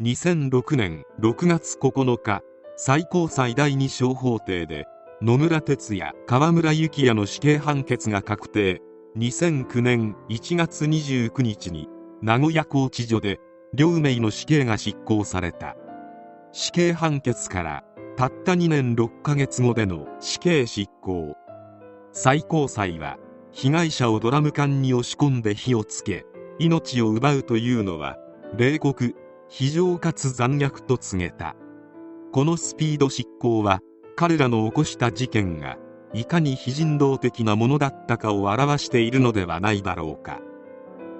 2006年6月9日最高裁第二小法廷で野村哲也河村幸也の死刑判決が確定。2009年1月29日に名古屋拘置所で両名の死刑が執行された。死刑判決からたった2年6ヶ月後での死刑執行。最高裁は被害者をドラム缶に押し込んで火をつけ命を奪うというのは冷酷非常かつ残虐と告げた。このスピード執行は彼らの起こした事件がいかに非人道的なものだったかを表しているのではないだろうか。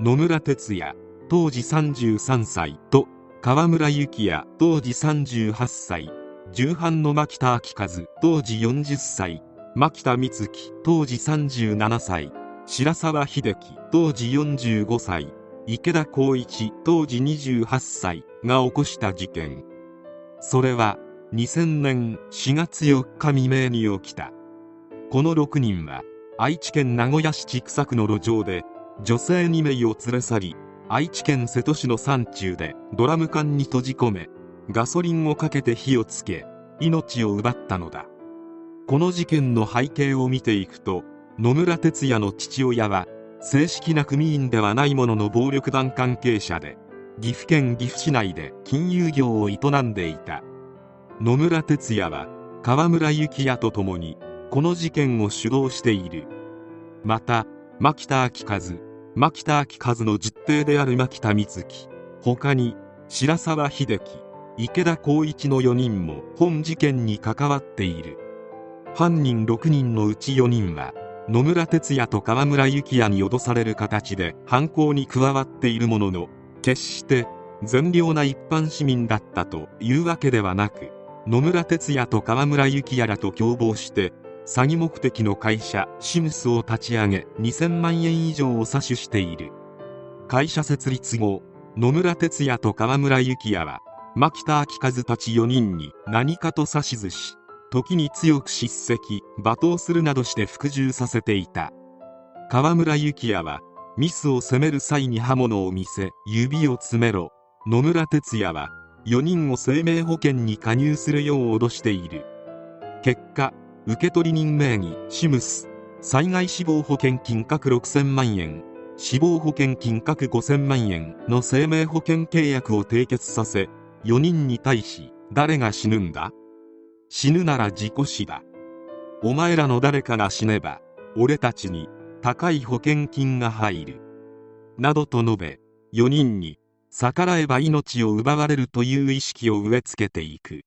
野村哲也当時33歳と河村幸也当時38歳重犯の牧田明和当時40歳牧田光樹当時37歳白沢秀樹当時45歳池田光一当時28歳が起こした事件。それは2000年4月4日未明に起きた。この6人は愛知県名古屋市千種区の路上で女性2名を連れ去り愛知県瀬戸市の山中でドラム缶に閉じ込めガソリンをかけて火をつけ命を奪ったのだ。この事件の背景を見ていくと野村哲也の父親は正式な組員ではないものの暴力団関係者で岐阜県岐阜市内で金融業を営んでいた。野村哲也は河村幸也と共にこの事件を主導している。また牧田明和牧田明和の実弟である牧田光樹他に白沢秀樹池田光一の4人も本事件に関わっている。犯人6人のうち4人は野村哲也と河村幸也に脅される形で犯行に加わっているものの決して善良な一般市民だったというわけではなく野村哲也と河村幸也らと共謀して詐欺目的の会社シムスを立ち上げ2000万円以上を詐取している。会社設立後野村哲也と河村幸也は牧田明和たち4人に何かと指図し時に強く叱責罵倒するなどして服従させていた。河村幸也はミスを責める際に刃物を見せ指を詰めろ。野村哲也は4人を生命保険に加入するよう脅している。結果受取人名義シムス災害死亡保険金額6000万円死亡保険金額5000万円の生命保険契約を締結させ4人に対し誰が死ぬんだ？死ぬなら自己死だ。お前らの誰かが死ねば俺たちに高い保険金が入る。などと述べ4人に逆らえば命を奪われるという意識を植え付けていく。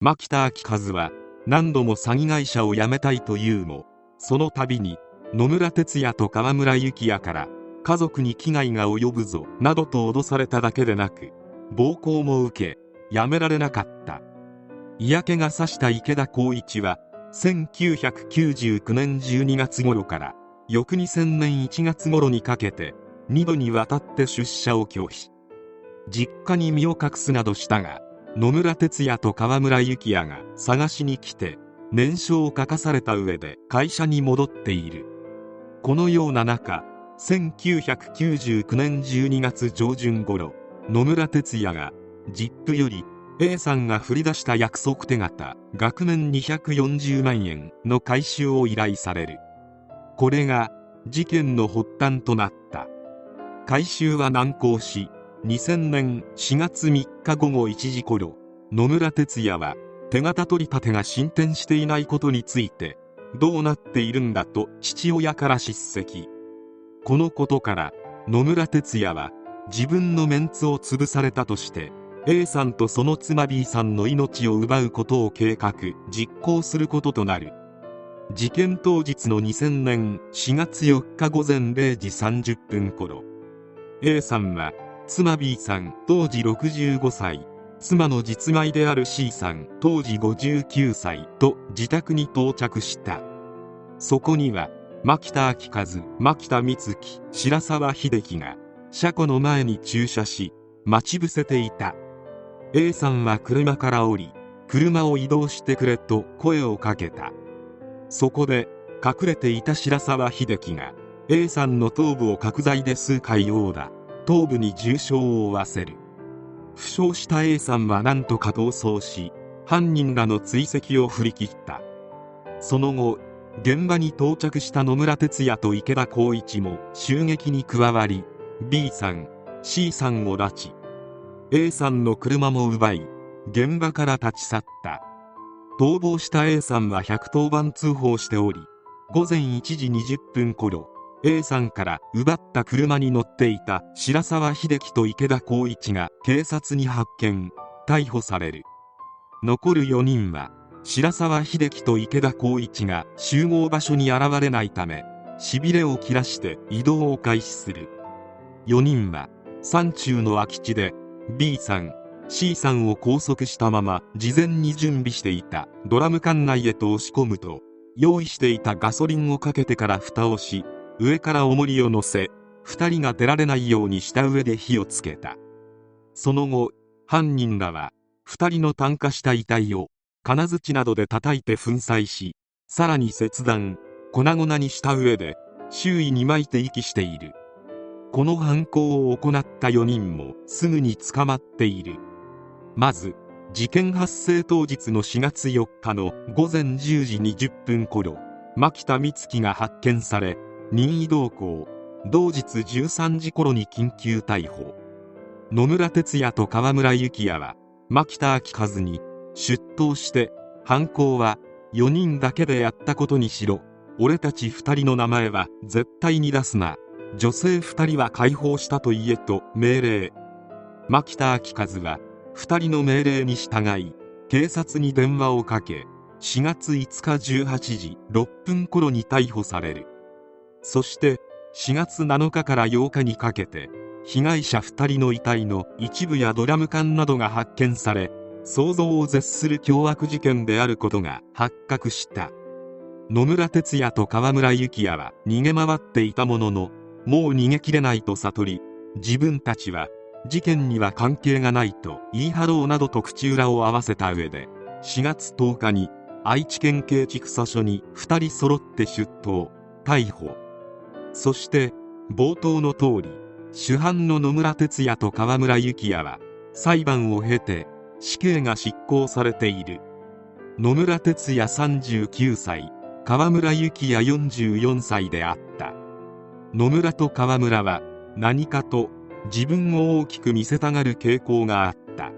牧田明和は何度も詐欺会社を辞めたいというもその度に野村哲也と河村幸也から家族に危害が及ぶぞなどと脅されただけでなく暴行も受け辞められなかった。嫌気がさした池田光一は1999年12月頃から翌2000年1月頃にかけて2度にわたって出社を拒否。実家に身を隠すなどしたが野村哲也と河村幸也が探しに来て念書を書かされた上で会社に戻っている。このような中1999年12月上旬頃野村哲也が ZIP より A さんが振り出した約束手形額面240万円の回収を依頼される。これが事件の発端となった。回収は難航し2000年4月3日午後1時頃野村哲也は手形取り立てが進展していないことについてどうなっているんだと父親から叱責。このことから野村哲也は自分のメンツを潰されたとして A さんとその妻 B さんの命を奪うことを計画実行することとなる。事件当日の2000年4月4日午前0時30分頃。A さんは妻 B さん当時65歳。妻の実米である C さん当時59歳。と自宅に到着した。そこには牧田明和牧田光樹白沢秀樹が車庫の前に駐車し待ち伏せていた。A さんは車から降り車を移動してくれと声をかけた。そこで隠れていた白沢秀樹が A さんの頭部を角材で数回殴打頭部に重傷を負わせる。負傷した A さんは何とか逃走し犯人らの追跡を振り切った。その後現場に到着した野村哲也と池田光一も襲撃に加わり B さん C さんを拉致。A さんの車も奪い現場から立ち去った。逃亡した A さんは110番通報しており午前1時20分頃 A さんから奪った車に乗っていた白沢秀樹と池田光一が警察に発見逮捕される。残る4人は白沢秀樹と池田光一が集合場所に現れないためしびれを切らして移動を開始する。4人は山中の空き地で B さん C さんを拘束したまま事前に準備していたドラム缶内へと押し込むと用意していたガソリンをかけてから蓋をし上から重りを乗せ2人が出られないようにした上で火をつけた。その後犯人らは2人の炭化した遺体を金槌などで叩いて粉砕しさらに切断粉々にした上で周囲に撒いて遺棄している。この犯行を行った4人もすぐに捕まっている。まず事件発生当日の4月4日の午前10時20分頃牧田美月が発見され任意同行同日13時頃に緊急逮捕。野村哲也と川村幸也は牧田明和に出頭して犯行は4人だけでやったことにしろ俺たち2人の名前は絶対に出すな。女性2人は解放したと言えと命令。牧田明和は2人の命令に従い警察に電話をかけ4月5日18時6分頃に逮捕される。そして4月7日から8日にかけて被害者2人の遺体の一部やドラム缶などが発見され想像を絶する凶悪事件であることが発覚した。野村哲也と川村幸也は逃げ回っていたもののもう逃げ切れないと悟り自分たちは事件には関係がないと言い張ろうなどと口裏を合わせた上で4月10日に愛知県警畜佐署に2人揃って出頭逮捕。そして冒頭の通り主犯の野村哲也と川村幸也は裁判を経て死刑が執行されている。野村哲也39歳川村幸也44歳であった。野村と川村は何かと自分を大きく見せたがる傾向があった。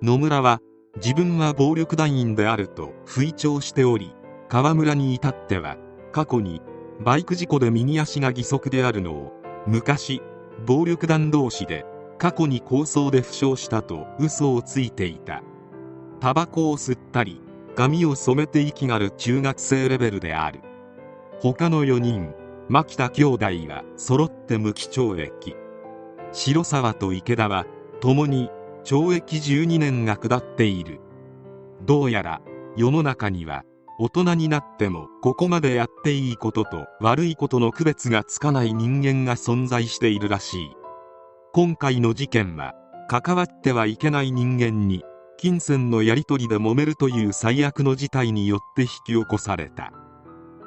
野村は自分は暴力団員であると吹聴しており川村に至っては過去にバイク事故で右足が義足であるのを昔暴力団同士で過去に抗争で負傷したと嘘をついていた。タバコを吸ったり髪を染めて息がる中学生レベルである。他の4人牧田兄弟は揃って無期懲役。白沢と池田は共に懲役12年が下っている。どうやら世の中には大人になってもここまでやっていいことと悪いことの区別がつかない人間が存在しているらしい。今回の事件は関わってはいけない人間に金銭のやり取りで揉めるという最悪の事態によって引き起こされた。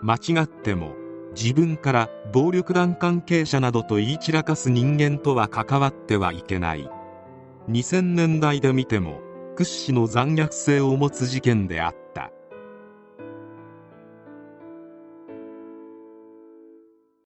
間違っても自分から暴力団関係者などと言い散らかす人間とは関わってはいけない。2000年代で見ても屈指の残虐性を持つ事件であった。